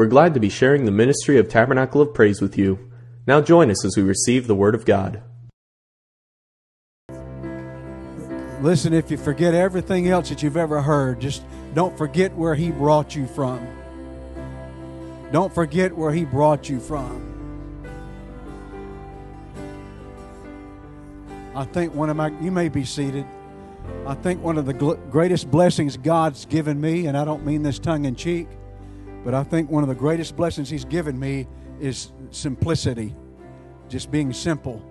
We're glad to be sharing the ministry of Tabernacle of Praise with you. Now join us as we receive the Word of God. Listen, if you forget everything else that you've ever heard, just don't forget where He brought you from. Don't forget where He brought you from. I think one of my, you may be seated. I think one of the greatest blessings God's given me, and I don't mean this tongue in cheek, but I think one of the greatest blessings He's given me is simplicity, just being simple.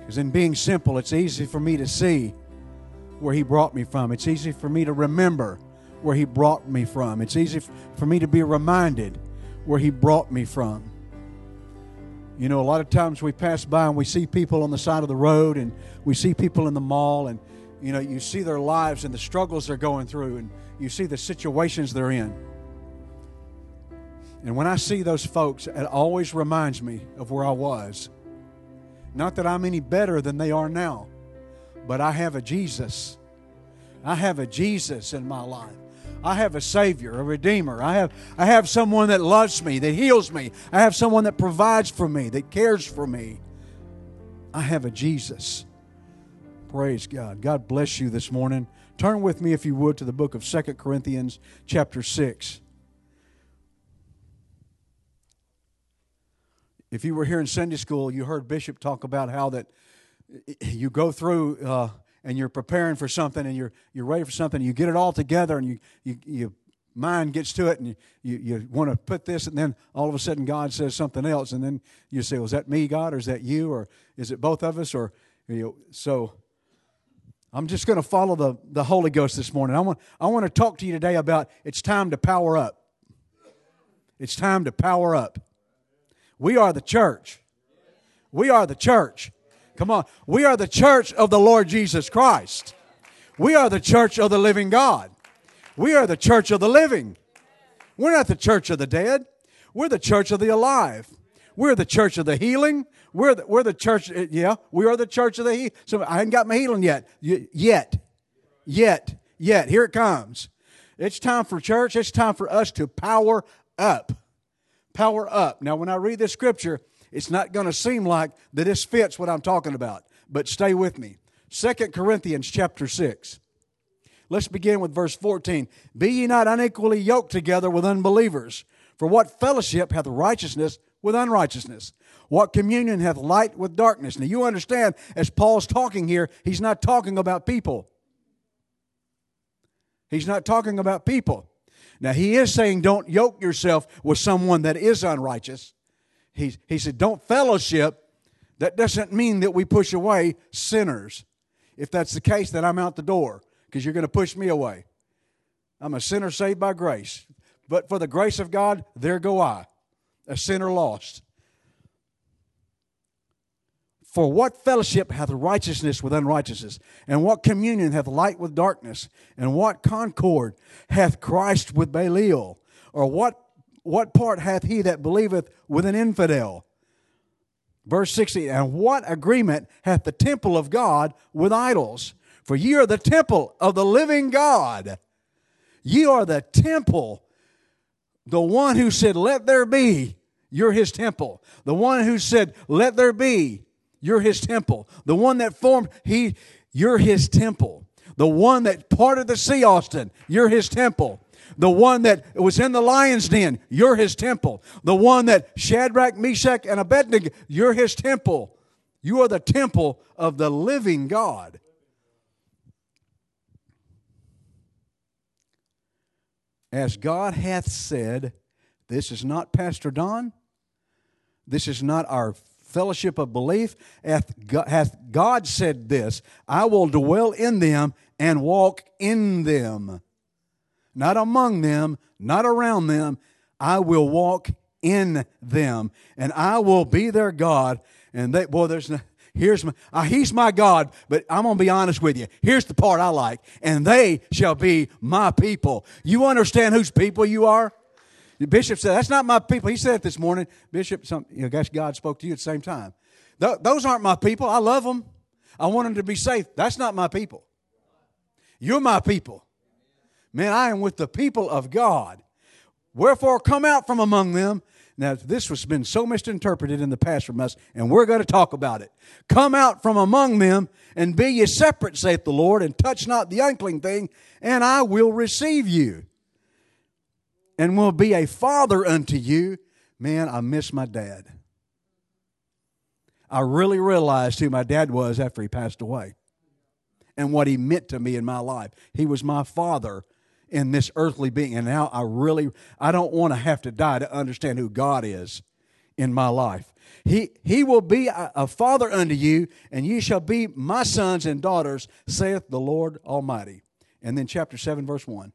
Because in being simple, it's easy for me to see where He brought me from. It's easy for me to remember where He brought me from. It's easy for me to be reminded where He brought me from. You know, a lot of times we pass by and we see people on the side of the road and we see people in the mall and, you know, you see their lives and the struggles they're going through and you see the situations they're in. And when I see those folks, it always reminds me of where I was. Not that I'm any better than they are now, but I have a Jesus. I have a Jesus in my life. I have a Savior, a Redeemer. I have, I have someone that loves me, that heals me. I have someone that provides for me, that cares for me. I have a Jesus. Praise God. God bless you this morning. Turn with me, if you would, to the book of Second Corinthians, chapter 6. If you were here in Sunday school, you heard Bishop talk about how that you go through uh, and you're preparing for something and you're you're ready for something, you get it all together and you you, mind gets to it and you, you, you want to put this and then all of a sudden God says something else and then you say, Was that me, God, or is that you, or is it both of us? Or you know, so I'm just going to follow the, the Holy Ghost this morning. I want, I want to talk to you today about it's time to power up. It's time to power up. We are the church. We are the church. Come on. We are the church of the Lord Jesus Christ. We are the church of the living God. We are the church of the living. We're not the church of the dead. We're the church of the alive. We're the church of the healing. We're the, we're the church, uh, yeah, we are the church of the healing. So I haven't got my healing yet. Yet. Yet. Yet. Here it comes. It's time for church. It's time for us to power up. Power up. Now, when I read this scripture, it's not going to seem like that this fits what I'm talking about, but stay with me. Second Corinthians chapter 6. Let's begin with verse 14. Be ye not unequally yoked together with unbelievers. For what fellowship hath righteousness with unrighteousness? What communion hath light with darkness? Now you understand, as Paul's talking here, he's not talking about people. He's not talking about people. Now he is saying don't yoke yourself with someone that is unrighteous. He, he said, don't fellowship. That doesn't mean that we push away sinners. If that's the case, then I'm out the door because you're going to push me away. I'm a sinner saved by grace. But for the grace of God, there go I, a sinner lost. For what fellowship hath righteousness with unrighteousness? And what communion hath light with darkness? And what concord hath Christ with Belial? Or what what part hath he that believeth with an infidel? Verse 60, and what agreement hath the temple of God with idols? For ye are the temple of the living God. Ye are the temple. The one who said, Let there be, you're his temple. The one who said, Let there be, you're his temple. The one that formed, he, you're his temple. The one that parted the sea, Austin, you're his temple. The one that was in the lion's den, you're his temple. The one that Shadrach, Meshach, and Abednego, you're his temple. You are the temple of the living God. As God hath said, this is not Pastor Don. This is not our fellowship of belief. Hath God said this I will dwell in them and walk in them not among them, not around them. I will walk in them, and I will be their God. And they, boy, there's no, here's my, uh, he's my God, but I'm gonna be honest with you. Here's the part I like, and they shall be my people. You understand whose people you are? The bishop said, "That's not my people." He said it this morning. Bishop, some, you know, guess God spoke to you at the same time. Th- those aren't my people. I love them. I want them to be safe. That's not my people. You're my people. Man, I am with the people of God. Wherefore come out from among them. Now, this has been so misinterpreted in the past from us, and we're going to talk about it. Come out from among them, and be ye separate, saith the Lord, and touch not the unclean thing, and I will receive you, and will be a father unto you. Man, I miss my dad. I really realized who my dad was after he passed away and what he meant to me in my life. He was my father in this earthly being. And now I really, I don't want to have to die to understand who God is in my life. He, he will be a, a father unto you, and ye shall be my sons and daughters, saith the Lord Almighty. And then chapter 7, verse 1.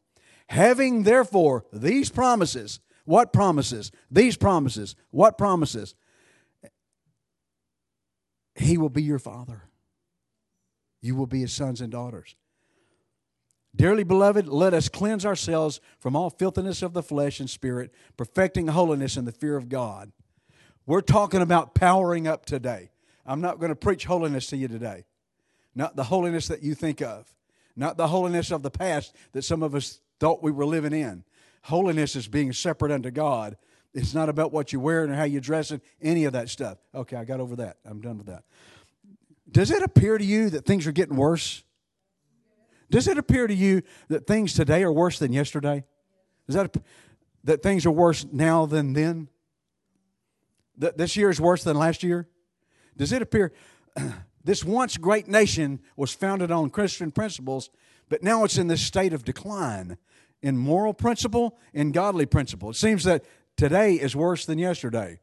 Having therefore these promises, what promises? These promises, what promises? He will be your father. You will be his sons and daughters. Dearly beloved, let us cleanse ourselves from all filthiness of the flesh and spirit, perfecting holiness in the fear of God. We're talking about powering up today. I'm not going to preach holiness to you today. Not the holiness that you think of, not the holiness of the past that some of us thought we were living in. Holiness is being separate unto God. It's not about what you wear and how you dress and any of that stuff. Okay, I got over that. I'm done with that. Does it appear to you that things are getting worse? Does it appear to you that things today are worse than yesterday? Is that that things are worse now than then? That this year is worse than last year? Does it appear this once great nation was founded on Christian principles, but now it's in this state of decline in moral principle in godly principle? It seems that today is worse than yesterday.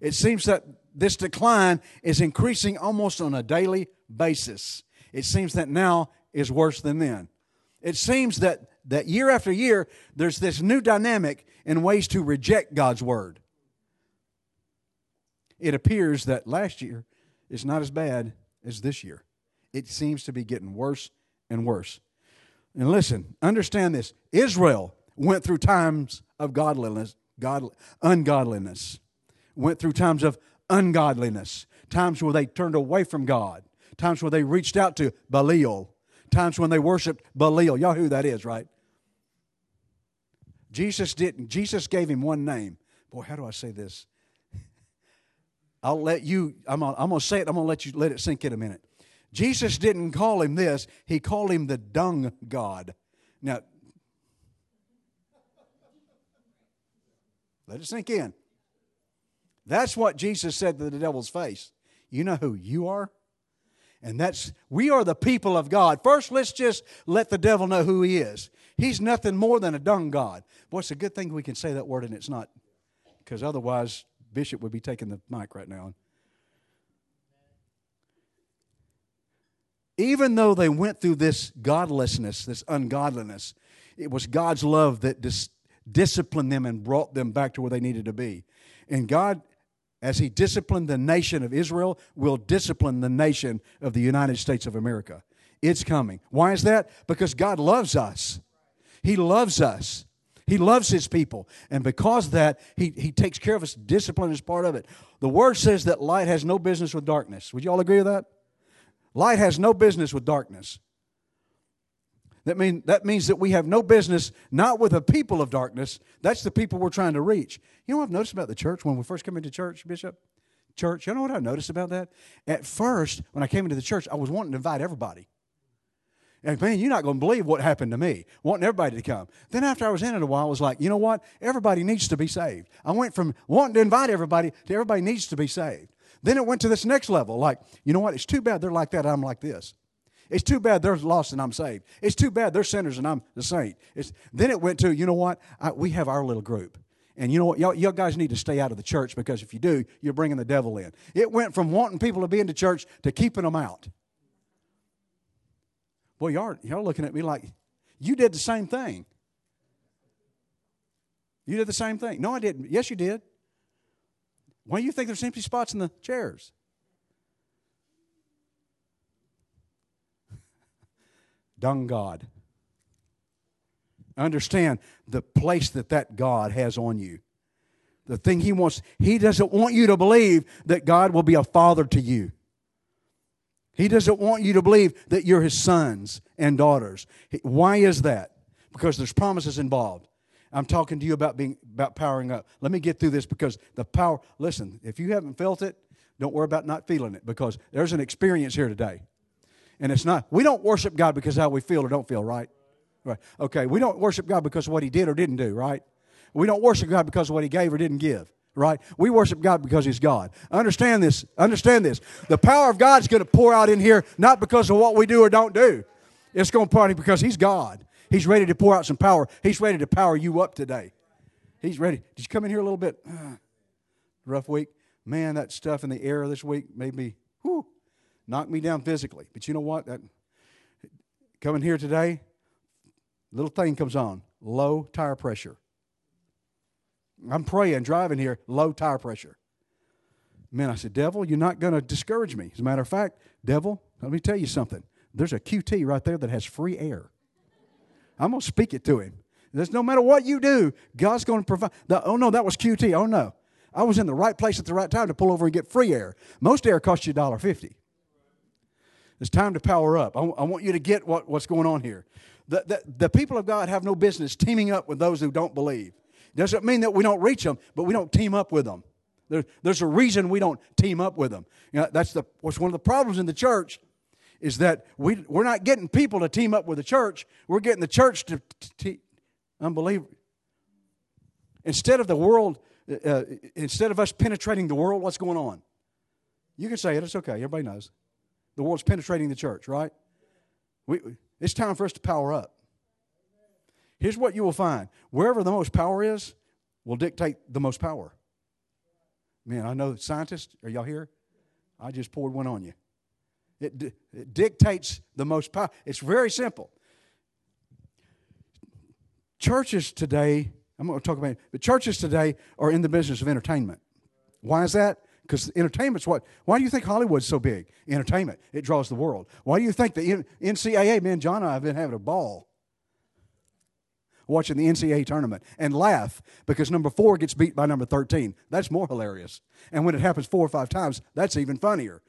It seems that this decline is increasing almost on a daily basis. It seems that now is worse than then. It seems that, that year after year, there's this new dynamic in ways to reject God's word. It appears that last year is not as bad as this year. It seems to be getting worse and worse. And listen, understand this Israel went through times of godliness, God, ungodliness, went through times of ungodliness, times where they turned away from God, times where they reached out to Belial, times when they worshiped Belial. Y'all who that is, right? Jesus didn't. Jesus gave him one name. Boy, how do I say this? I'll let you, I'm I'm gonna say it, I'm gonna let you let it sink in a minute. Jesus didn't call him this, he called him the dung God. Now, let it sink in. That's what Jesus said to the devil's face. You know who you are? And that's, we are the people of God. First, let's just let the devil know who he is. He's nothing more than a dung God. Boy, it's a good thing we can say that word and it's not, because otherwise, Bishop would be taking the mic right now. Even though they went through this godlessness, this ungodliness, it was God's love that dis- disciplined them and brought them back to where they needed to be. And God as he disciplined the nation of Israel, will discipline the nation of the United States of America. It's coming. Why is that? Because God loves us. He loves us. He loves his people. And because of that, he, he takes care of us. Discipline is part of it. The word says that light has no business with darkness. Would you all agree with that? Light has no business with darkness. That, mean, that means that we have no business not with the people of darkness. That's the people we're trying to reach. You know what I've noticed about the church when we first came into church, Bishop? Church, you know what I noticed about that? At first, when I came into the church, I was wanting to invite everybody. And man, you're not going to believe what happened to me, wanting everybody to come. Then after I was in it a while, I was like, you know what? Everybody needs to be saved. I went from wanting to invite everybody to everybody needs to be saved. Then it went to this next level, like, you know what? It's too bad they're like that, I'm like this. It's too bad they're lost and I'm saved. It's too bad they're sinners and I'm the saint. It's, then it went to, you know what? I, we have our little group. And you know what? Y'all, y'all, guys need to stay out of the church because if you do, you're bringing the devil in. It went from wanting people to be in the church to keeping them out. Boy, y'all, y'all looking at me like, you did the same thing. You did the same thing. No, I didn't. Yes, you did. Why do you think there's empty spots in the chairs? dung God. Understand the place that that God has on you. The thing He wants, He doesn't want you to believe that God will be a father to you. He doesn't want you to believe that you're His sons and daughters. Why is that? Because there's promises involved. I'm talking to you about being about powering up. Let me get through this because the power. Listen, if you haven't felt it, don't worry about not feeling it because there's an experience here today, and it's not. We don't worship God because how we feel or don't feel, right? Right. Okay. We don't worship God because of what He did or didn't do, right? We don't worship God because of what He gave or didn't give, right? We worship God because He's God. Understand this. Understand this. The power of God is going to pour out in here not because of what we do or don't do. It's going to pour out because He's God. He's ready to pour out some power. He's ready to power you up today. He's ready. Did you come in here a little bit? Uh, rough week. Man, that stuff in the air this week made me, whew, knocked me down physically. But you know what? That, coming here today, little thing comes on low tire pressure. I'm praying, driving here, low tire pressure. Man, I said, Devil, you're not going to discourage me. As a matter of fact, Devil, let me tell you something. There's a QT right there that has free air. I'm going to speak it to him. There's no matter what you do, God's going to provide. The, oh, no, that was QT. Oh, no. I was in the right place at the right time to pull over and get free air. Most air costs you $1.50. It's time to power up. I, want you to get what, what's going on here. The, the, the people of God have no business teaming up with those who don't believe. Doesn't mean that we don't reach them, but we don't team up with them. There, there's a reason we don't team up with them. You know, that's the, what's one of the problems in the church is that we, we're not getting people to team up with the church. We're getting the church to, to, to unbelievers. Instead of the world, uh, uh, instead of us penetrating the world, what's going on? You can say it. It's okay. Everybody knows. The world's penetrating the church, right? We, it's time for us to power up. Here's what you will find wherever the most power is, will dictate the most power. Man, I know scientists. Are y'all here? I just poured one on you. It, it dictates the most power. It's very simple. Churches today, I'm going to talk about it, but churches today are in the business of entertainment. Why is that? Because entertainment's what? Why do you think Hollywood's so big? Entertainment. It draws the world. Why do you think the NCAA, man, John and I have been having a ball watching the NCAA tournament and laugh because number four gets beat by number 13. That's more hilarious. And when it happens four or five times, that's even funnier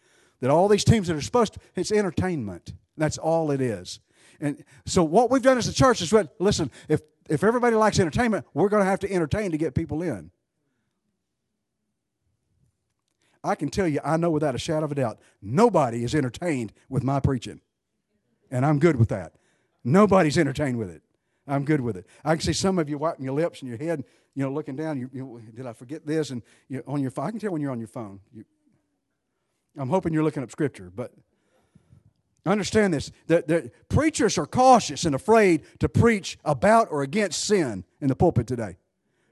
that all these teams that are supposed to, it's entertainment. That's all it is. And so what we've done as a church is, what, listen, if, if everybody likes entertainment, we're going to have to entertain to get people in. I can tell you, I know without a shadow of a doubt, nobody is entertained with my preaching. And I'm good with that. Nobody's entertained with it. I'm good with it. I can see some of you wiping your lips and your head, you know, looking down. You, you did I forget this? And you, on your phone, I can tell when you're on your phone. You, I'm hoping you're looking up scripture, but understand this that, that preachers are cautious and afraid to preach about or against sin in the pulpit today.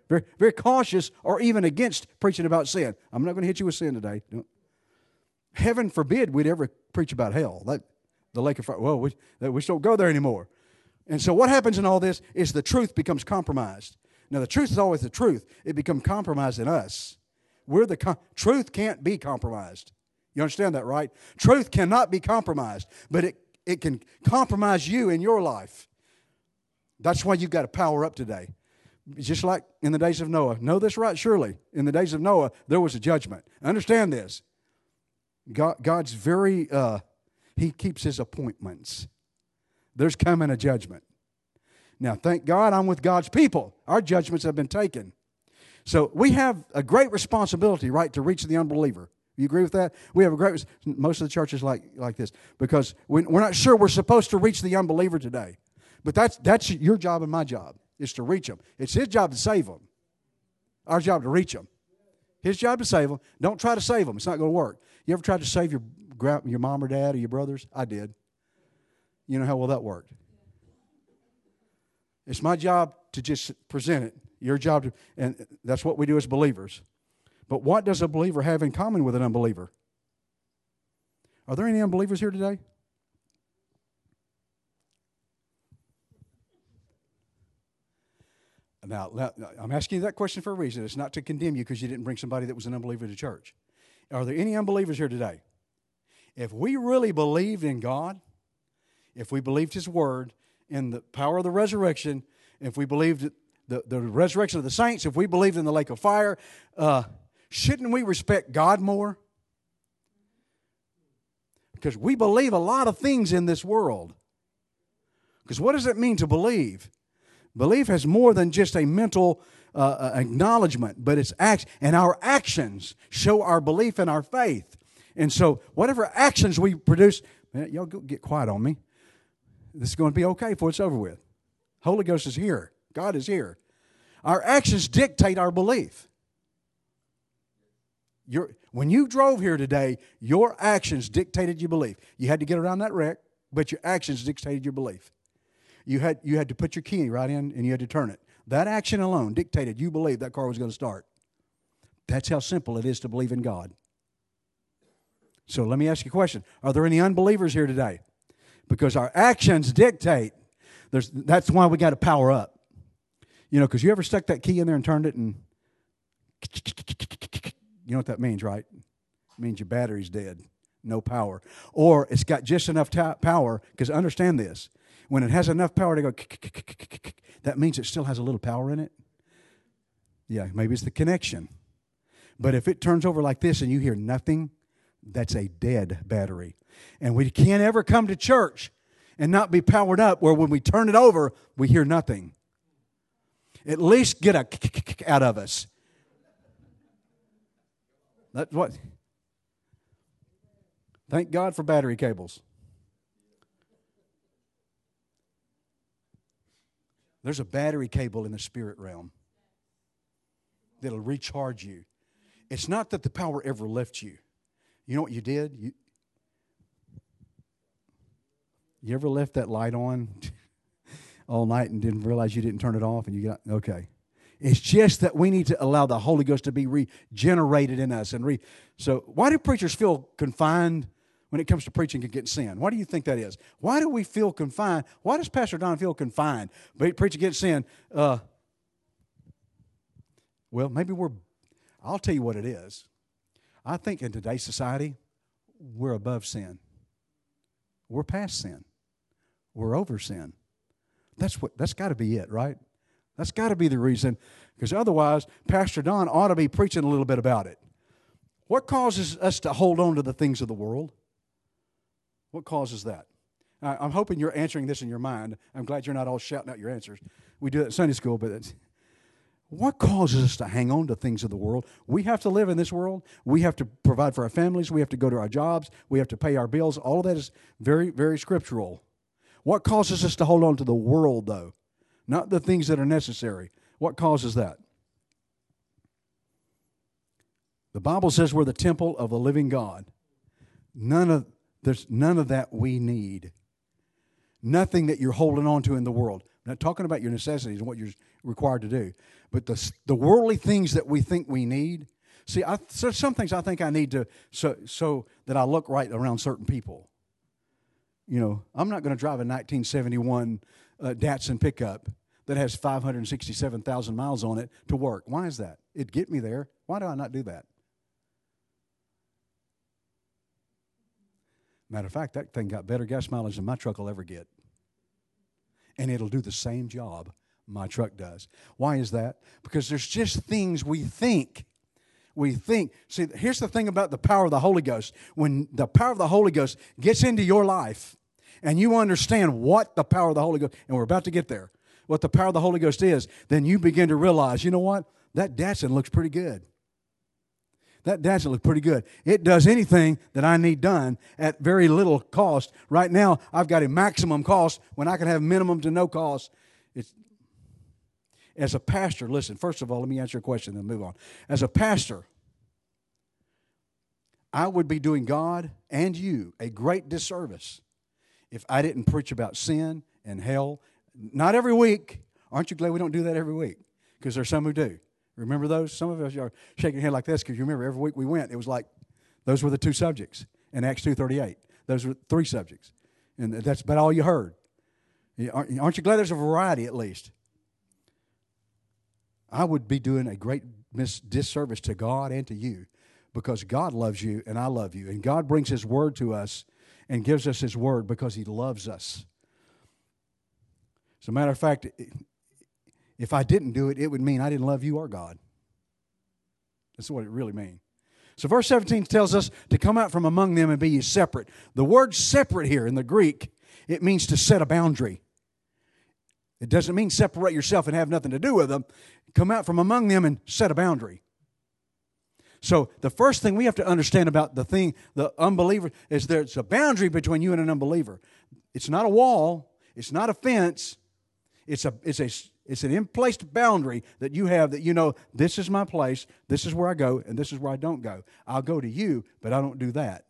Very, very cautious or even against preaching about sin. I'm not going to hit you with sin today. No. Heaven forbid we'd ever preach about hell. That, the lake of fire. Well, we, we don't go there anymore. And so what happens in all this is the truth becomes compromised. Now, the truth is always the truth. It becomes compromised in us. We're the com- truth can't be compromised. You understand that, right? Truth cannot be compromised, but it, it can compromise you in your life. That's why you've got to power up today. Just like in the days of Noah. Know this right, surely. In the days of Noah, there was a judgment. Understand this. God, God's very, uh, He keeps His appointments. There's coming a judgment. Now, thank God I'm with God's people. Our judgments have been taken. So we have a great responsibility, right, to reach the unbeliever. You agree with that? We have a great, most of the churches like, like this because we, we're not sure we're supposed to reach the unbeliever today. But that's, that's your job and my job, is to reach them. It's his job to save them, our job to reach them. His job to save them. Don't try to save them, it's not going to work. You ever tried to save your, your mom or dad or your brothers? I did. You know how well that worked. It's my job to just present it. Your job to, and that's what we do as believers. But what does a believer have in common with an unbeliever? Are there any unbelievers here today? Now, I'm asking you that question for a reason. It's not to condemn you because you didn't bring somebody that was an unbeliever to church. Are there any unbelievers here today? If we really believed in God, if we believed His Word, in the power of the resurrection, if we believed the, the resurrection of the saints, if we believed in the lake of fire, uh, Shouldn't we respect God more? Because we believe a lot of things in this world. Because what does it mean to believe? Belief has more than just a mental uh, uh, acknowledgement, but it's act, and our actions show our belief and our faith. And so, whatever actions we produce, man, y'all get quiet on me. This is going to be okay before it's over with. Holy Ghost is here. God is here. Our actions dictate our belief. Your, when you drove here today, your actions dictated your belief. You had to get around that wreck, but your actions dictated your belief. You had, you had to put your key right in and you had to turn it. That action alone dictated you believed that car was going to start. That's how simple it is to believe in God. So let me ask you a question Are there any unbelievers here today? Because our actions dictate. There's, that's why we got to power up. You know, because you ever stuck that key in there and turned it and you know what that means, right? It means your battery's dead, no power. Or it's got just enough power, because understand this when it has enough power to go, that means it still has a little power in it. Yeah, maybe it's the connection. But if it turns over like this and you hear nothing, that's a dead battery. And we can't ever come to church and not be powered up where when we turn it over, we hear nothing. At least get a out of us. That's what. Thank God for battery cables. There's a battery cable in the spirit realm that'll recharge you. It's not that the power ever left you. You know what you did? You, you ever left that light on all night and didn't realize you didn't turn it off and you got okay. It's just that we need to allow the Holy Ghost to be regenerated in us and re so why do preachers feel confined when it comes to preaching against sin. Why do you think that is? Why do we feel confined? Why does Pastor Don feel confined? Preaching against sin. Uh, well, maybe we're, I'll tell you what it is. I think in today's society, we're above sin. We're past sin. We're over sin. That's what that's got to be it, right? That's got to be the reason because otherwise Pastor Don ought to be preaching a little bit about it. What causes us to hold on to the things of the world? What causes that? I'm hoping you're answering this in your mind. I'm glad you're not all shouting out your answers. We do that at Sunday school, but it's, what causes us to hang on to things of the world? We have to live in this world. We have to provide for our families. We have to go to our jobs. We have to pay our bills. All of that is very, very scriptural. What causes us to hold on to the world, though? Not the things that are necessary. What causes that? The Bible says we're the temple of the living God. None of there's none of that we need. Nothing that you're holding on to in the world. I'm not talking about your necessities and what you're required to do, but the, the worldly things that we think we need. See, I, so some things I think I need to so so that I look right around certain people. You know, I'm not going to drive a 1971 uh, Datsun pickup that has 567,000 miles on it to work. Why is that? It get me there. Why do I not do that? Matter of fact, that thing got better gas mileage than my truck will ever get. And it'll do the same job my truck does. Why is that? Because there's just things we think. We think. See, here's the thing about the power of the Holy Ghost. When the power of the Holy Ghost gets into your life and you understand what the power of the Holy Ghost, and we're about to get there, what the power of the Holy Ghost is, then you begin to realize, you know what? That Datsun looks pretty good that Datsun looks pretty good. It does anything that I need done at very little cost. Right now, I've got a maximum cost when I can have minimum to no cost. It's, as a pastor, listen, first of all, let me answer your question, then move on. As a pastor, I would be doing God and you a great disservice if I didn't preach about sin and hell. Not every week. Aren't you glad we don't do that every week? Because there's some who do. Remember those? Some of us are shaking your head like this because you remember every week we went, it was like those were the two subjects in Acts 2.38. Those were three subjects. And that's about all you heard. Aren't you glad there's a variety at least? I would be doing a great mis- disservice to God and to you because God loves you and I love you. And God brings His word to us and gives us His word because He loves us. As a matter of fact, if I didn't do it, it would mean I didn't love you or God. That's what it really means. So, verse 17 tells us to come out from among them and be ye separate. The word separate here in the Greek, it means to set a boundary. It doesn't mean separate yourself and have nothing to do with them. Come out from among them and set a boundary. So the first thing we have to understand about the thing, the unbeliever, is there's a boundary between you and an unbeliever. It's not a wall. It's not a fence. It's a it's a it's an in-placed boundary that you have that you know this is my place, this is where I go, and this is where I don't go. I'll go to you, but I don't do that.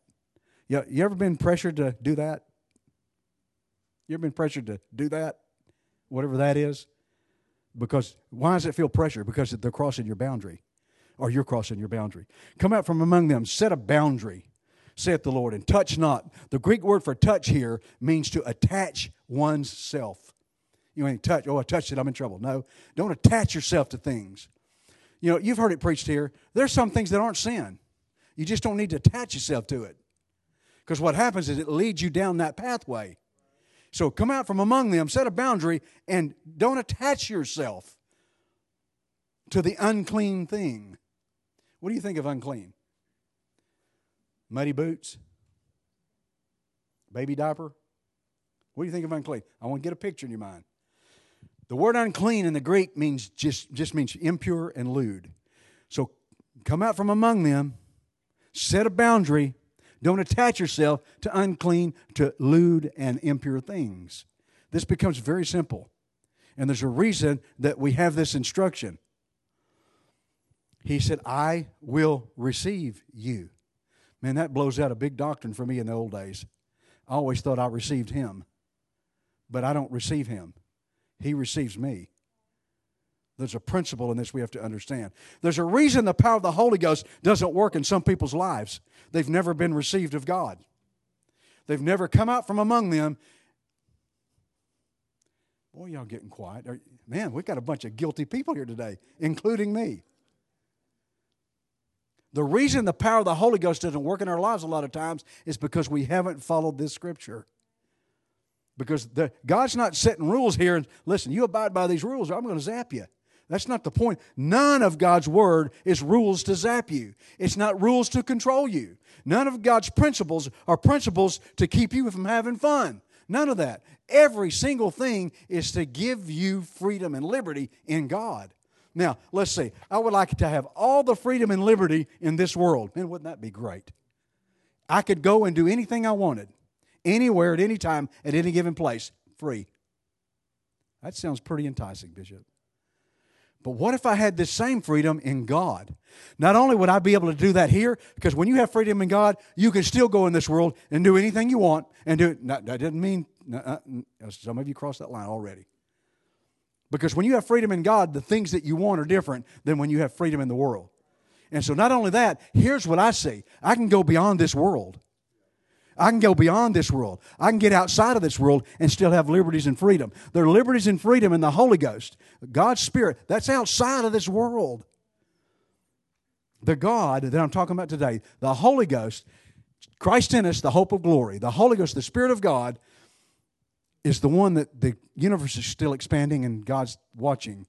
You, you ever been pressured to do that? You ever been pressured to do that? Whatever that is? Because why does it feel pressure? Because they're crossing your boundary. Or you're crossing your boundary. Come out from among them, set a boundary, saith the Lord, and touch not. The Greek word for touch here means to attach one's self. You ain't touch, oh, I touched it, I'm in trouble. No, don't attach yourself to things. You know, you've heard it preached here. There's some things that aren't sin. You just don't need to attach yourself to it. Because what happens is it leads you down that pathway. So come out from among them, set a boundary, and don't attach yourself to the unclean thing. What do you think of unclean? Muddy boots? Baby diaper? What do you think of unclean? I want to get a picture in your mind. The word unclean in the Greek means just, just means impure and lewd. So come out from among them, set a boundary, don't attach yourself to unclean, to lewd, and impure things. This becomes very simple. And there's a reason that we have this instruction. He said, I will receive you. Man, that blows out a big doctrine for me in the old days. I always thought I received him, but I don't receive him. He receives me. There's a principle in this we have to understand. There's a reason the power of the Holy Ghost doesn't work in some people's lives. They've never been received of God, they've never come out from among them. Boy, y'all getting quiet. Man, we've got a bunch of guilty people here today, including me. The reason the power of the Holy Ghost doesn't work in our lives a lot of times is because we haven't followed this scripture. Because the, God's not setting rules here and listen, you abide by these rules or I'm going to zap you. That's not the point. None of God's word is rules to zap you. It's not rules to control you. None of God's principles are principles to keep you from having fun. None of that. Every single thing is to give you freedom and liberty in God. Now, let's see. I would like to have all the freedom and liberty in this world. Man, wouldn't that be great? I could go and do anything I wanted, anywhere, at any time, at any given place, free. That sounds pretty enticing, Bishop. But what if I had this same freedom in God? Not only would I be able to do that here, because when you have freedom in God, you can still go in this world and do anything you want and do it. That didn't mean, uh, some of you crossed that line already. Because when you have freedom in God, the things that you want are different than when you have freedom in the world. And so, not only that, here's what I see I can go beyond this world. I can go beyond this world. I can get outside of this world and still have liberties and freedom. There are liberties and freedom in the Holy Ghost. God's Spirit, that's outside of this world. The God that I'm talking about today, the Holy Ghost, Christ in us, the hope of glory, the Holy Ghost, the Spirit of God, is the one that the universe is still expanding and God's watching.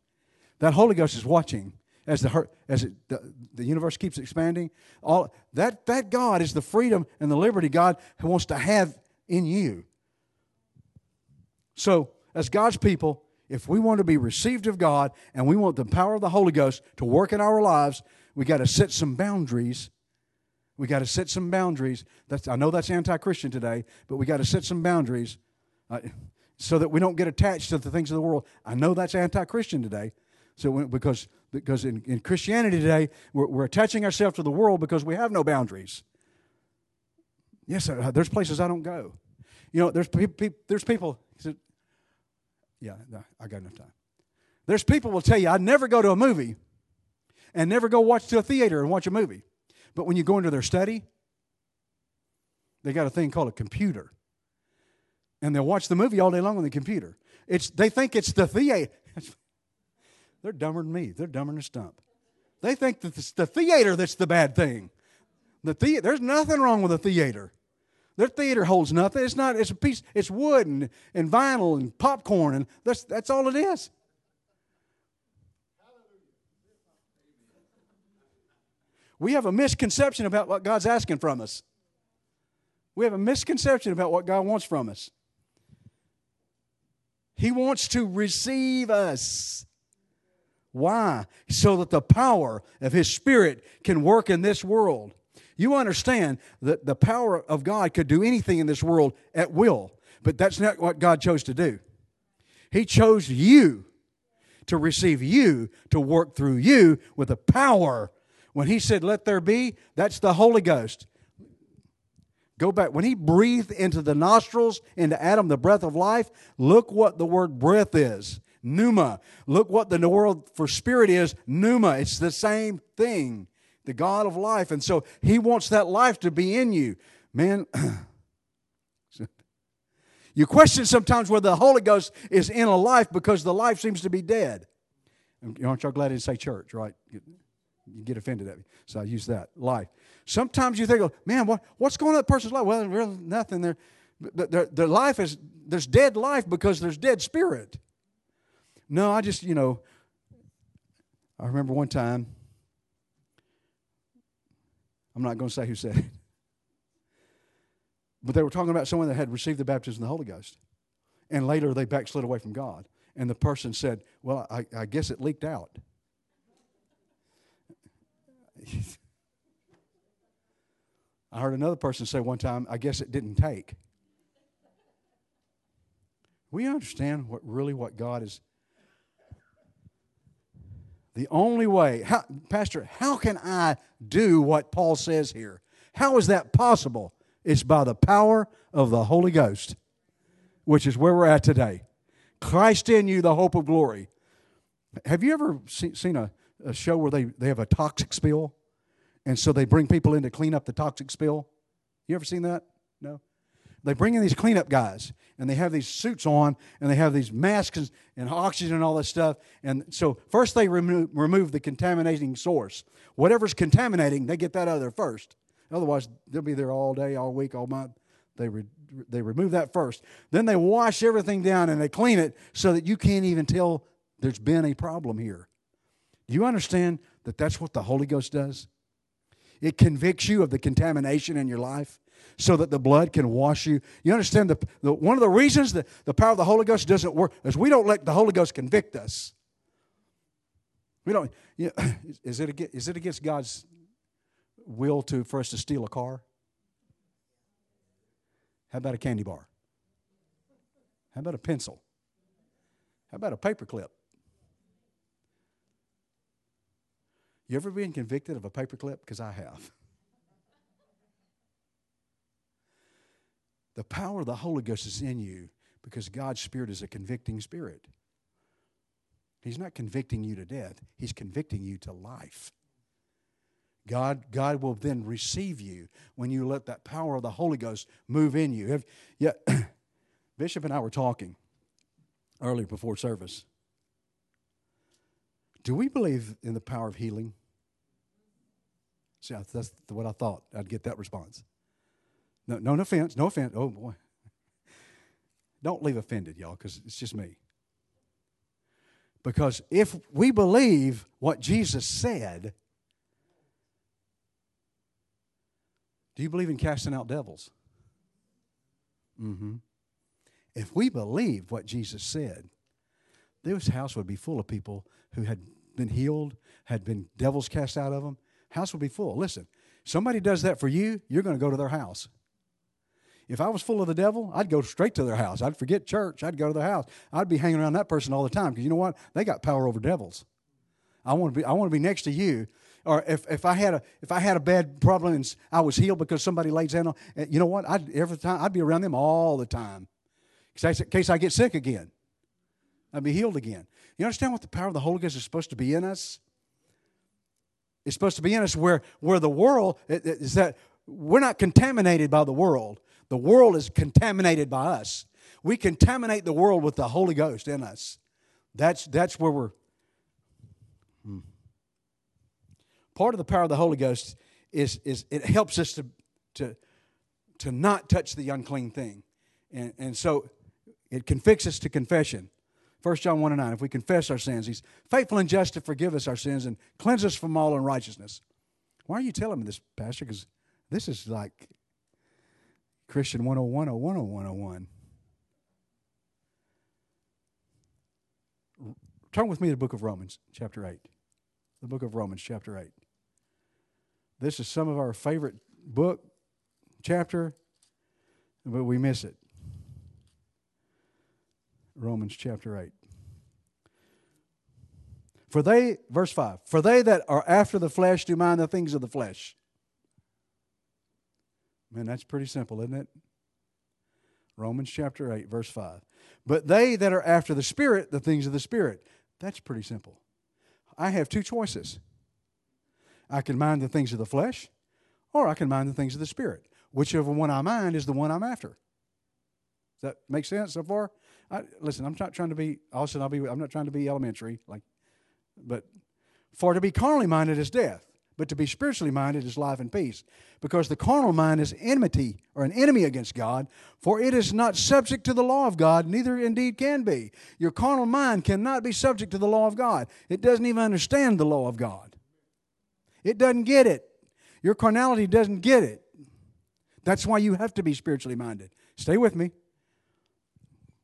That Holy Ghost is watching as the as it, the, the universe keeps expanding. All that that God is the freedom and the liberty God wants to have in you. So, as God's people, if we want to be received of God and we want the power of the Holy Ghost to work in our lives, we got to set some boundaries. We got to set some boundaries. That's, I know that's anti-Christian today, but we got to set some boundaries uh, so that we don't get attached to the things of the world. I know that's anti-Christian today, so because because in, in Christianity today we're, we're, attaching ourselves to the world because we have no boundaries. Yes, uh, there's places I don't go. You know, there's pe- there's people. said, Yeah, I got enough time. There's people will tell you I never go to a movie, and never go watch to a theater and watch a movie. But when you go into their study, they got a thing called a computer and they'll watch the movie all day long on the computer. It's, they think it's the theater. They're dumber than me. They're dumber than a stump. They think that it's the theater that's the bad thing. The, the there's nothing wrong with a theater. Their theater holds nothing. It's not. It's a piece. It's wood and, and vinyl and popcorn and that's that's all it is. We have a misconception about what God's asking from us. We have a misconception about what God wants from us. He wants to receive us. Why? So that the power of His Spirit can work in this world. You understand that the power of God could do anything in this world at will, but that's not what God chose to do. He chose you to receive you, to work through you with the power. When He said, Let there be, that's the Holy Ghost. Go back. When he breathed into the nostrils, into Adam, the breath of life, look what the word breath is. Pneuma. Look what the word for spirit is. Pneuma. It's the same thing. The God of life. And so he wants that life to be in you. Man, you question sometimes whether the Holy Ghost is in a life because the life seems to be dead. Aren't y'all glad I didn't say church, right? You get offended at me. So I use that. Life. Sometimes you think, oh, man, what, what's going on in that person's life? Well, really nothing. Their, their, their life is, there's dead life because there's dead spirit. No, I just, you know, I remember one time, I'm not going to say who said it, but they were talking about someone that had received the baptism of the Holy Ghost. And later they backslid away from God. And the person said, Well, I, I guess it leaked out. I heard another person say one time, I guess it didn't take. We understand what really what God is. The only way, how, Pastor, how can I do what Paul says here? How is that possible? It's by the power of the Holy Ghost, which is where we're at today. Christ in you, the hope of glory. Have you ever see, seen a, a show where they, they have a toxic spill? And so they bring people in to clean up the toxic spill. You ever seen that? No? They bring in these cleanup guys, and they have these suits on, and they have these masks and oxygen and all this stuff. And so first they remove, remove the contaminating source. Whatever's contaminating, they get that out of there first. Otherwise, they'll be there all day, all week, all month. They, re, they remove that first. Then they wash everything down and they clean it so that you can't even tell there's been a problem here. Do you understand that that's what the Holy Ghost does? It convicts you of the contamination in your life so that the blood can wash you. You understand the, the one of the reasons that the power of the Holy Ghost doesn't work is we don't let the Holy Ghost convict us. We don't. You know, is it is it against God's will to for us to steal a car? How about a candy bar? How about a pencil? How about a paperclip? You ever been convicted of a paperclip? Because I have. The power of the Holy Ghost is in you because God's Spirit is a convicting spirit. He's not convicting you to death, He's convicting you to life. God, God will then receive you when you let that power of the Holy Ghost move in you. Have, yeah, Bishop and I were talking earlier before service. Do we believe in the power of healing? See, that's what I thought. I'd get that response. No, no, offense. No offense. Oh, boy. Don't leave offended, y'all, because it's just me. Because if we believe what Jesus said, do you believe in casting out devils? Mm-hmm. If we believe what Jesus said, this house would be full of people who had been healed, had been devils cast out of them, house would be full. Listen, somebody does that for you, you're going to go to their house. If I was full of the devil, I'd go straight to their house. I'd forget church. I'd go to their house. I'd be hanging around that person all the time because you know what? They got power over devils. I want to be. I want to be next to you. Or if, if I had a if I had a bad problem and I was healed because somebody laid hands on, eh, you know what? I'd every time I'd be around them all the time, in case I get sick again. I'd be healed again. You understand what the power of the Holy Ghost is supposed to be in us? It's supposed to be in us where, where the world is that we're not contaminated by the world. The world is contaminated by us. We contaminate the world with the Holy Ghost in us. That's, that's where we're. Hmm. Part of the power of the Holy Ghost is, is it helps us to, to, to not touch the unclean thing. And, and so it convicts us to confession. 1 John 1 and 9. If we confess our sins, He's faithful and just to forgive us our sins and cleanse us from all unrighteousness. Why are you telling me this, Pastor? Because this is like Christian 101 or 101 Turn with me to the book of Romans, chapter 8. The book of Romans, chapter 8. This is some of our favorite book, chapter, but we miss it. Romans chapter 8. For they, verse 5, for they that are after the flesh do mind the things of the flesh. Man, that's pretty simple, isn't it? Romans chapter 8, verse 5. But they that are after the Spirit, the things of the Spirit. That's pretty simple. I have two choices. I can mind the things of the flesh, or I can mind the things of the Spirit. Whichever one I mind is the one I'm after. Does that make sense so far? I, listen, I'm not trying to be. Also, I'll be. I'm not trying to be elementary, like, but for to be carnally minded is death, but to be spiritually minded is life and peace. Because the carnal mind is enmity or an enemy against God, for it is not subject to the law of God, neither indeed can be. Your carnal mind cannot be subject to the law of God. It doesn't even understand the law of God. It doesn't get it. Your carnality doesn't get it. That's why you have to be spiritually minded. Stay with me.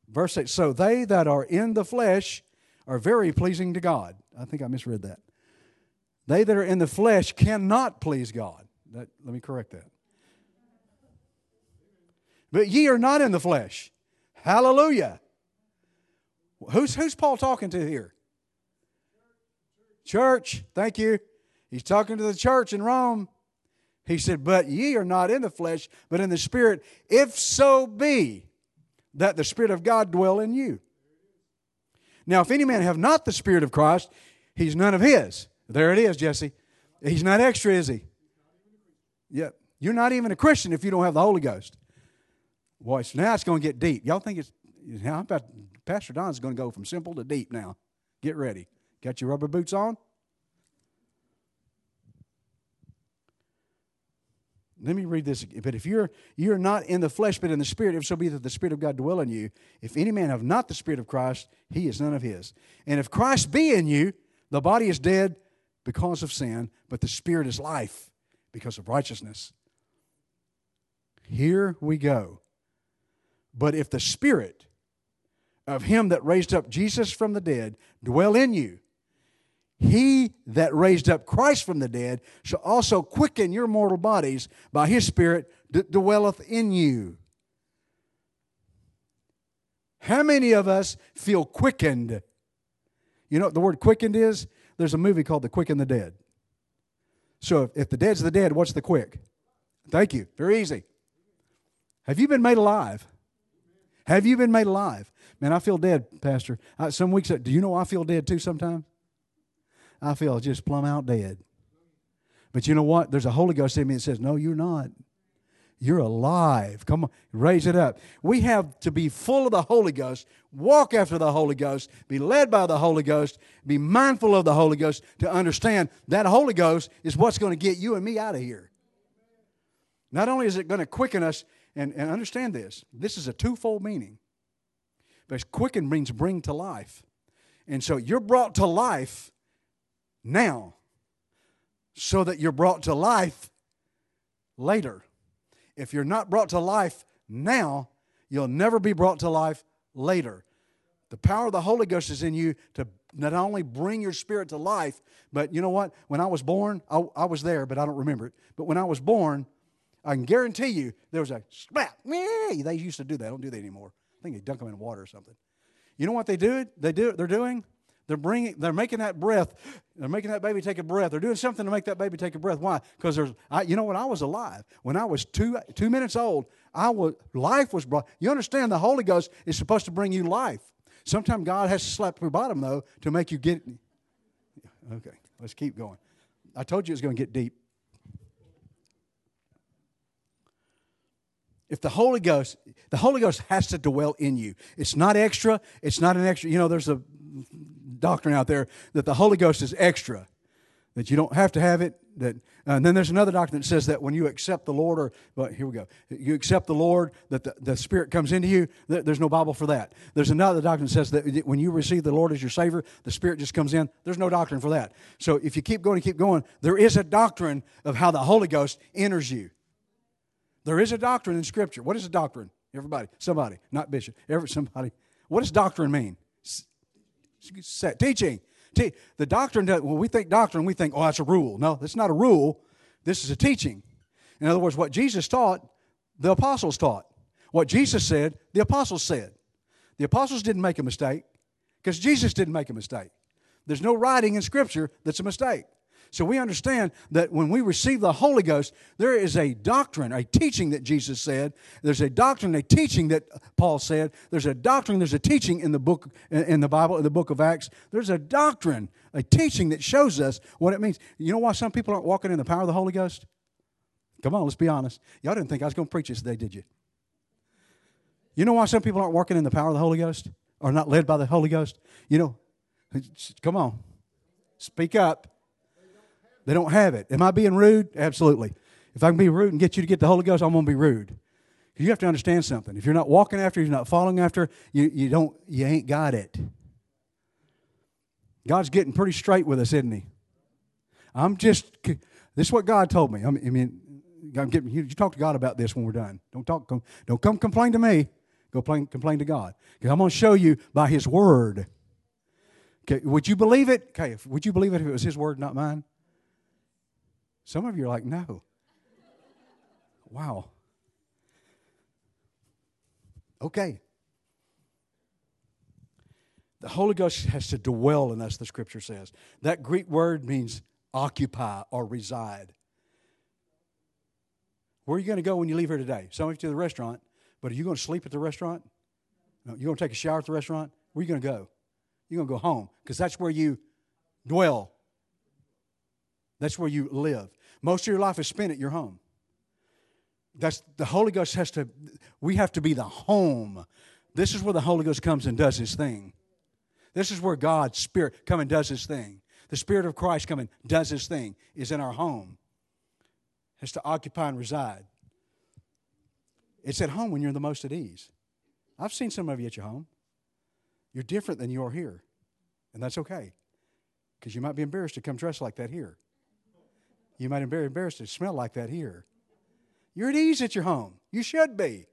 Verse 8 So they that are in the flesh are very pleasing to God. I think I misread that. They that are in the flesh cannot please God. That, let me correct that. But ye are not in the flesh. Hallelujah. Who's, who's Paul talking to here? Church. Thank you. He's talking to the church in Rome. He said, But ye are not in the flesh, but in the Spirit, if so be that the Spirit of God dwell in you. Now, if any man have not the Spirit of Christ, he's none of his. There it is, Jesse. He's not extra, is he? Yep. You're not even a Christian if you don't have the Holy Ghost. Boy, so now it's going to get deep. Y'all think it's, how about Pastor Don's going to go from simple to deep now? Get ready. Got your rubber boots on? Let me read this. But if you're you're not in the flesh, but in the spirit, if so be that the spirit of God dwell in you, if any man have not the spirit of Christ, he is none of his. And if Christ be in you, the body is dead because of sin, but the spirit is life because of righteousness. Here we go. But if the spirit of him that raised up Jesus from the dead dwell in you, he that raised up Christ from the dead shall also quicken your mortal bodies by his Spirit that dwelleth in you. How many of us feel quickened? You know what the word quickened is? There's a movie called The Quick and the Dead. So if, if the dead's the dead, what's the quick? Thank you. Very easy. Have you been made alive? Have you been made alive? Man, I feel dead, Pastor. I, some weeks, do you know I feel dead too sometimes? I feel just plumb out dead. But you know what? There's a Holy Ghost in me that says, No, you're not. You're alive. Come on, raise it up. We have to be full of the Holy Ghost, walk after the Holy Ghost, be led by the Holy Ghost, be mindful of the Holy Ghost to understand that Holy Ghost is what's going to get you and me out of here. Not only is it going to quicken us, and, and understand this, this is a twofold meaning. But quicken means bring to life. And so you're brought to life now so that you're brought to life later. If you're not brought to life now, you'll never be brought to life later. The power of the Holy Ghost is in you to not only bring your spirit to life, but you know what? When I was born, I, I was there, but I don't remember it. But when I was born, I can guarantee you there was a slap. They used to do that. I don't do that anymore. I think they dunk them in water or something. You know what they do? They do. They're doing. They're bringing, they're making that breath. They're making that baby take a breath. They're doing something to make that baby take a breath. Why? Because there's, I, you know, when I was alive, when I was two two minutes old, I was life was brought. You understand? The Holy Ghost is supposed to bring you life. Sometimes God has to slap your bottom though to make you get. Okay, let's keep going. I told you it was going to get deep. If the Holy Ghost, the Holy Ghost has to dwell in you. It's not extra. It's not an extra. You know, there's a doctrine out there that the Holy Ghost is extra, that you don't have to have it. That uh, and then there's another doctrine that says that when you accept the Lord, or well, here we go, you accept the Lord, that the, the Spirit comes into you. There's no Bible for that. There's another doctrine that says that when you receive the Lord as your Savior, the Spirit just comes in. There's no doctrine for that. So if you keep going and keep going, there is a doctrine of how the Holy Ghost enters you. There is a doctrine in Scripture. What is a doctrine? Everybody, somebody, not bishop, every somebody. What does doctrine mean? Set. Teaching. Te- the doctrine, when we think doctrine, we think, oh, that's a rule. No, that's not a rule. This is a teaching. In other words, what Jesus taught, the apostles taught. What Jesus said, the apostles said. The apostles didn't make a mistake because Jesus didn't make a mistake. There's no writing in Scripture that's a mistake. So we understand that when we receive the Holy Ghost, there is a doctrine, a teaching that Jesus said. There's a doctrine, a teaching that Paul said. There's a doctrine, there's a teaching in the book, in the Bible, in the book of Acts. There's a doctrine, a teaching that shows us what it means. You know why some people aren't walking in the power of the Holy Ghost? Come on, let's be honest. Y'all didn't think I was going to preach this today, did you? You know why some people aren't walking in the power of the Holy Ghost? Or not led by the Holy Ghost? You know, come on. Speak up. They don't have it. Am I being rude? Absolutely. If I can be rude and get you to get the Holy Ghost, I'm going to be rude. You have to understand something. If you're not walking after, you're not following after, you, you don't, you ain't got it. God's getting pretty straight with us, isn't He? I'm just. This is what God told me. I mean, I'm getting, you, talk to God about this when we're done. Don't talk. Don't come complain to me. Go complain, complain to God. Because I'm going to show you by His Word. Okay, would you believe it? Okay, would you believe it if it was His Word, not mine? Some of you are like, no. Wow. Okay. The Holy Ghost has to dwell in us, the scripture says. That Greek word means occupy or reside. Where are you going to go when you leave here today? Some of you to the restaurant, but are you going to sleep at the restaurant? No, you're going to take a shower at the restaurant? Where are you going to go? You're going to go home because that's where you dwell. That's where you live. Most of your life is spent at your home. That's the Holy Ghost has to we have to be the home. This is where the Holy Ghost comes and does his thing. This is where God's Spirit come and does his thing. The Spirit of Christ come and does his thing, is in our home. Has to occupy and reside. It's at home when you're the most at ease. I've seen some of you at your home. You're different than you are here. And that's okay. Because you might be embarrassed to come dressed like that here. You might be very embarrassed to smell like that here. You're at ease at your home. You should be.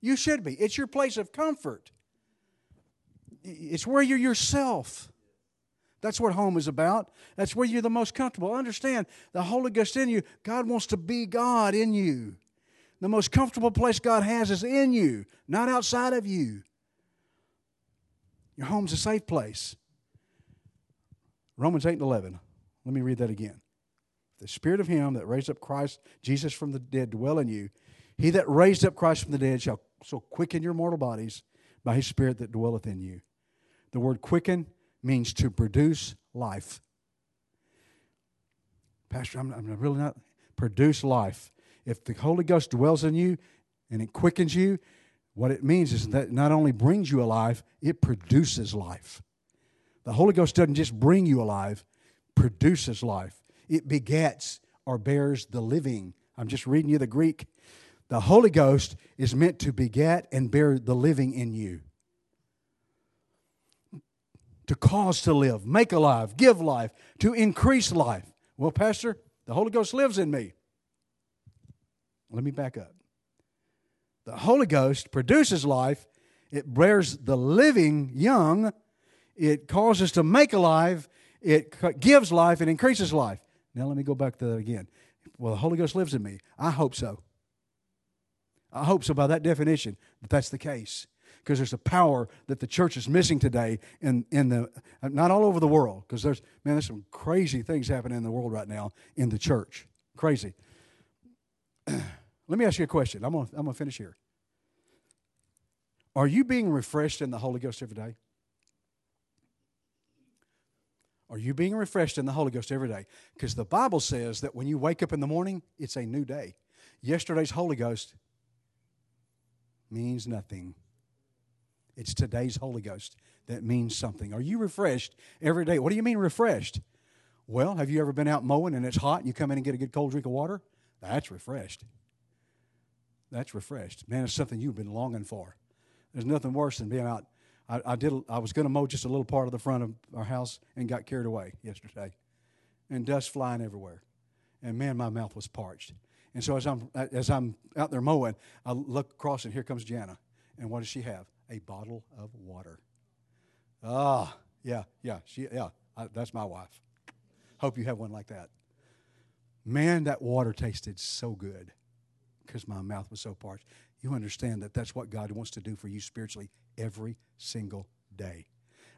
You should be. It's your place of comfort. It's where you're yourself. That's what home is about. That's where you're the most comfortable. Understand the Holy Ghost in you. God wants to be God in you. The most comfortable place God has is in you, not outside of you. Your home's a safe place. Romans 8 and 11. Let me read that again the Spirit of Him that raised up Christ, Jesus from the dead, dwell in you. He that raised up Christ from the dead shall so quicken your mortal bodies by His Spirit that dwelleth in you. The word quicken means to produce life. Pastor, I'm, I'm really not produce life. If the Holy Ghost dwells in you and it quickens you, what it means is that not only brings you alive, it produces life. The Holy Ghost doesn't just bring you alive, produces life it begets or bears the living. I'm just reading you the Greek. The Holy Ghost is meant to beget and bear the living in you. To cause to live, make alive, give life, to increase life. Well, Pastor, the Holy Ghost lives in me. Let me back up. The Holy Ghost produces life, it bears the living young, it causes to make alive, it gives life, it increases life. Now let me go back to that again. Well, the Holy Ghost lives in me. I hope so. I hope so by that definition that that's the case. Because there's a power that the church is missing today in, in the not all over the world, because there's man, there's some crazy things happening in the world right now in the church. Crazy. Let me ask you a question. I'm gonna, I'm gonna finish here. Are you being refreshed in the Holy Ghost every day? Are you being refreshed in the Holy Ghost every day? Because the Bible says that when you wake up in the morning, it's a new day. Yesterday's Holy Ghost means nothing. It's today's Holy Ghost that means something. Are you refreshed every day? What do you mean refreshed? Well, have you ever been out mowing and it's hot and you come in and get a good cold drink of water? That's refreshed. That's refreshed. Man, it's something you've been longing for. There's nothing worse than being out I, I did. I was going to mow just a little part of the front of our house and got carried away yesterday, and dust flying everywhere, and man, my mouth was parched. And so as I'm as I'm out there mowing, I look across and here comes Jana, and what does she have? A bottle of water. Ah, Yeah, yeah, she, yeah. I, that's my wife. Hope you have one like that. Man, that water tasted so good because my mouth was so parched. You understand that that's what God wants to do for you spiritually every single day.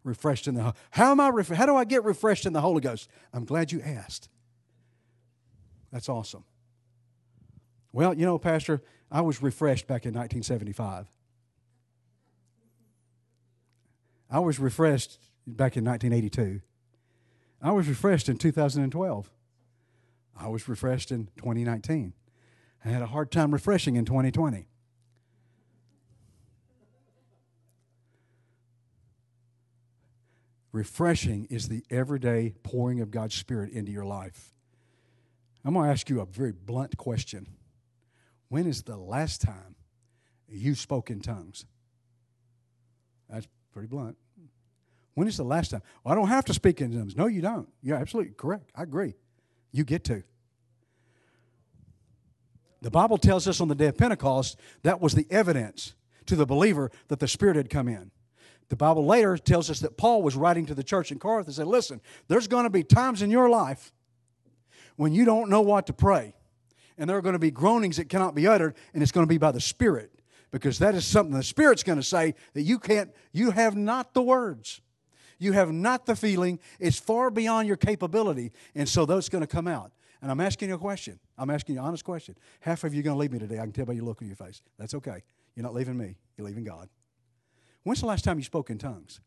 Refreshed in the how am I? How do I get refreshed in the Holy Ghost? I'm glad you asked. That's awesome. Well, you know, Pastor, I was refreshed back in 1975. I was refreshed back in 1982. I was refreshed in 2012. I was refreshed in 2019. I had a hard time refreshing in 2020. Refreshing is the everyday pouring of God's Spirit into your life. I'm going to ask you a very blunt question. When is the last time you spoke in tongues? That's pretty blunt. When is the last time? Well, I don't have to speak in tongues. No, you don't. You're absolutely correct. I agree. You get to. The Bible tells us on the day of Pentecost that was the evidence to the believer that the Spirit had come in. The Bible later tells us that Paul was writing to the church in Corinth and said, Listen, there's going to be times in your life when you don't know what to pray. And there are going to be groanings that cannot be uttered, and it's going to be by the Spirit. Because that is something the Spirit's going to say that you can't, you have not the words. You have not the feeling. It's far beyond your capability. And so those going to come out. And I'm asking you a question. I'm asking you an honest question. Half of you are going to leave me today. I can tell by your look on your face. That's okay. You're not leaving me, you're leaving God. When's the last time you spoke in tongues?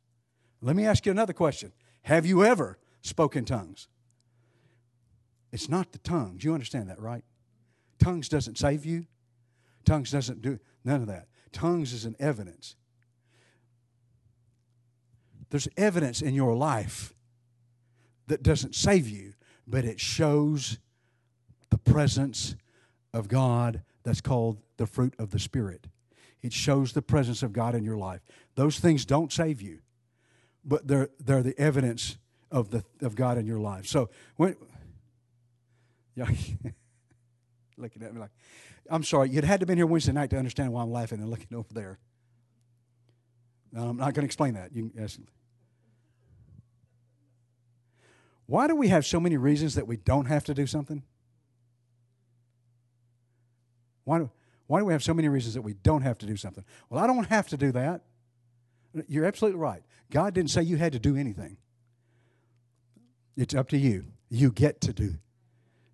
Let me ask you another question. Have you ever spoken tongues? It's not the tongues. You understand that, right? Tongues doesn't save you. Tongues doesn't do none of that. Tongues is an evidence. There's evidence in your life that doesn't save you, but it shows the presence of God that's called the fruit of the Spirit. It shows the presence of God in your life. Those things don't save you, but they're, they're the evidence of, the, of God in your life. So, when, yeah, looking at me like, I'm sorry, you'd had to have been here Wednesday night to understand why I'm laughing and looking over there. I'm not going to explain that. You can ask. Why do we have so many reasons that we don't have to do something? Why do, why do we have so many reasons that we don't have to do something? Well, I don't have to do that. You're absolutely right. God didn't say you had to do anything. It's up to you. You get to do.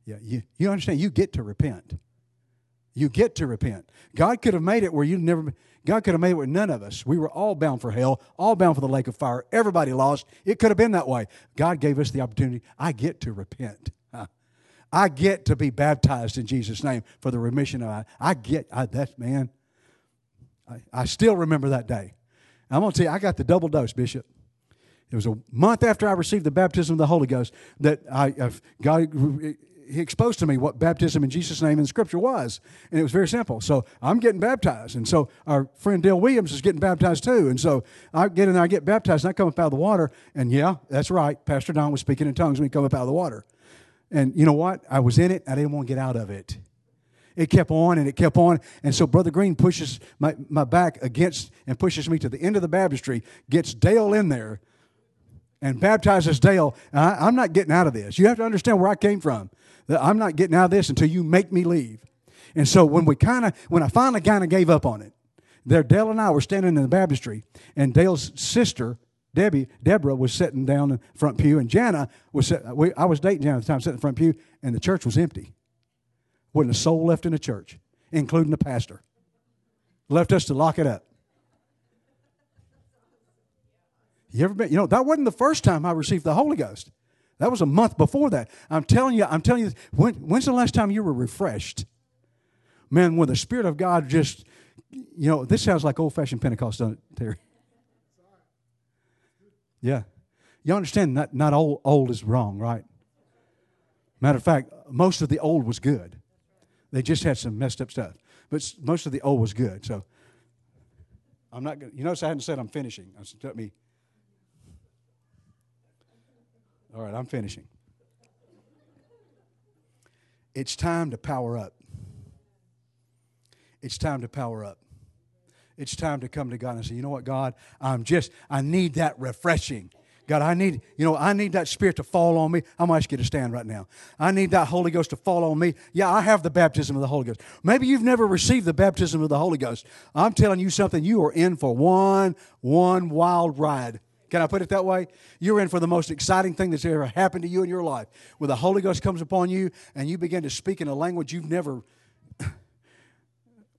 Yeah, you, you understand? You get to repent. You get to repent. God could have made it where you never God could have made it where none of us. We were all bound for hell, all bound for the lake of fire. Everybody lost. It could have been that way. God gave us the opportunity. I get to repent. I get to be baptized in Jesus' name for the remission of I. I get I, that man. I, I still remember that day. I'm going to tell you, I got the double dose, Bishop. It was a month after I received the baptism of the Holy Ghost that I God he exposed to me what baptism in Jesus' name in Scripture was, and it was very simple. So I'm getting baptized, and so our friend Dale Williams is getting baptized too, and so I get in, I get baptized, and I come up out of the water, and yeah, that's right. Pastor Don was speaking in tongues when he come up out of the water. And you know what? I was in it. I didn't want to get out of it. It kept on and it kept on. And so Brother Green pushes my, my back against and pushes me to the end of the baptistry, gets Dale in there, and baptizes Dale. I, am not getting out of this. You have to understand where I came from. That I'm not getting out of this until you make me leave. And so when we kind of, when I finally kind of gave up on it, there Dale and I were standing in the baptistry, and Dale's sister Debbie, Deborah was sitting down in the front pew, and Jana was. Sitting, we, I was dating Jana at the time, sitting in the front pew, and the church was empty. Wasn't a soul left in the church, including the pastor. Left us to lock it up. You ever been? You know that wasn't the first time I received the Holy Ghost. That was a month before that. I'm telling you. I'm telling you. When, when's the last time you were refreshed? Man, when the Spirit of God just, you know, this sounds like old-fashioned Pentecost, doesn't it, Terry? Yeah. You understand that not all old is wrong, right? Matter of fact, most of the old was good. They just had some messed up stuff. But most of the old was good. So I'm not going to, you notice I hadn't said I'm finishing. I said, let me. All right, I'm finishing. It's time to power up. It's time to power up it's time to come to God and say, you know what, God, I'm just, I need that refreshing. God, I need, you know, I need that Spirit to fall on me. I'm going to ask you to stand right now. I need that Holy Ghost to fall on me. Yeah, I have the baptism of the Holy Ghost. Maybe you've never received the baptism of the Holy Ghost. I'm telling you something. You are in for one, one wild ride. Can I put it that way? You're in for the most exciting thing that's ever happened to you in your life. When the Holy Ghost comes upon you and you begin to speak in a language you've never.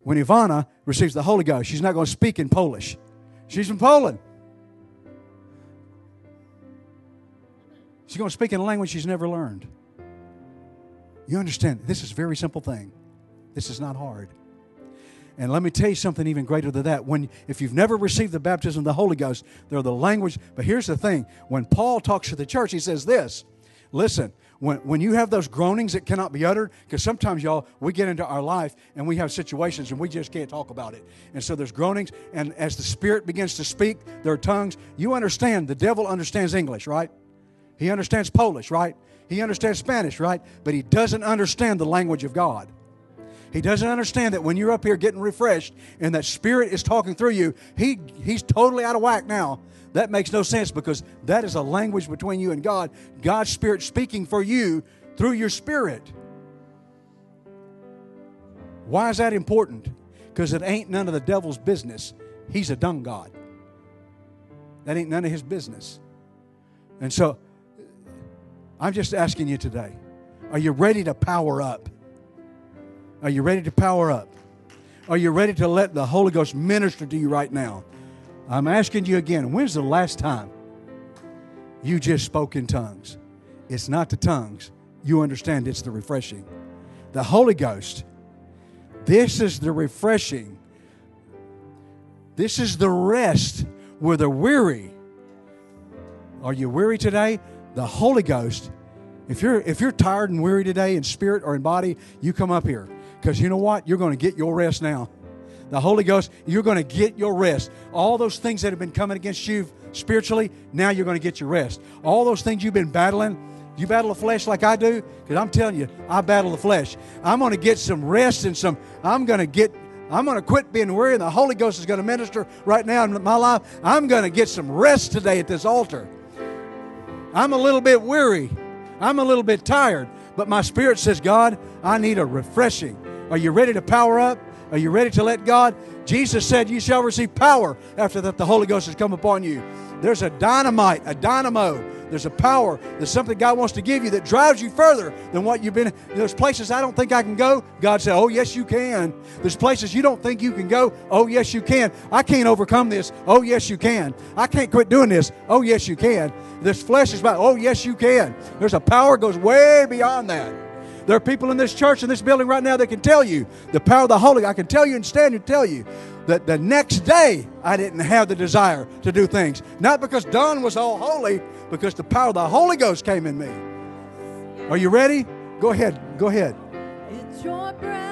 When Ivana receives the Holy Ghost, she's not going to speak in Polish. She's from Poland. She's going to speak in a language she's never learned. You understand? This is a very simple thing. This is not hard. And let me tell you something even greater than that. When if you've never received the baptism of the Holy Ghost, they're the language. But here's the thing: when Paul talks to the church, he says this. Listen, when, when you have those groanings that cannot be uttered, because sometimes, y'all, we get into our life and we have situations and we just can't talk about it. And so there's groanings, and as the Spirit begins to speak, there are tongues. You understand, the devil understands English, right? He understands Polish, right? He understands Spanish, right? But he doesn't understand the language of God. He doesn't understand that when you're up here getting refreshed and that Spirit is talking through you, he, he's totally out of whack now. That makes no sense because that is a language between you and God. God's Spirit speaking for you through your spirit. Why is that important? Because it ain't none of the devil's business. He's a dung God. That ain't none of his business. And so I'm just asking you today are you ready to power up? Are you ready to power up? Are you ready to let the Holy Ghost minister to you right now? I'm asking you again when's the last time you just spoke in tongues? It's not the tongues. You understand it's the refreshing. The Holy Ghost, this is the refreshing. This is the rest where the weary. Are you weary today? the Holy Ghost, if you're if you're tired and weary today in spirit or in body, you come up here. Because you know what? You're going to get your rest now. The Holy Ghost, you're going to get your rest. All those things that have been coming against you spiritually, now you're going to get your rest. All those things you've been battling, you battle the flesh like I do? Because I'm telling you, I battle the flesh. I'm going to get some rest and some, I'm going to get I'm going to quit being weary, and the Holy Ghost is going to minister right now in my life. I'm going to get some rest today at this altar. I'm a little bit weary. I'm a little bit tired. But my spirit says, God, I need a refreshing. Are you ready to power up? Are you ready to let God? Jesus said, You shall receive power after that the Holy Ghost has come upon you. There's a dynamite, a dynamo. There's a power. There's something God wants to give you that drives you further than what you've been. There's places I don't think I can go. God said, Oh, yes, you can. There's places you don't think you can go. Oh, yes, you can. I can't overcome this. Oh, yes, you can. I can't quit doing this. Oh, yes, you can. This flesh is about, oh, yes, you can. There's a power goes way beyond that. There are people in this church, in this building right now that can tell you the power of the Holy. I can tell you and stand and tell you that the next day I didn't have the desire to do things. Not because Don was all holy, because the power of the Holy Ghost came in me. Are you ready? Go ahead. Go ahead. It's your breath.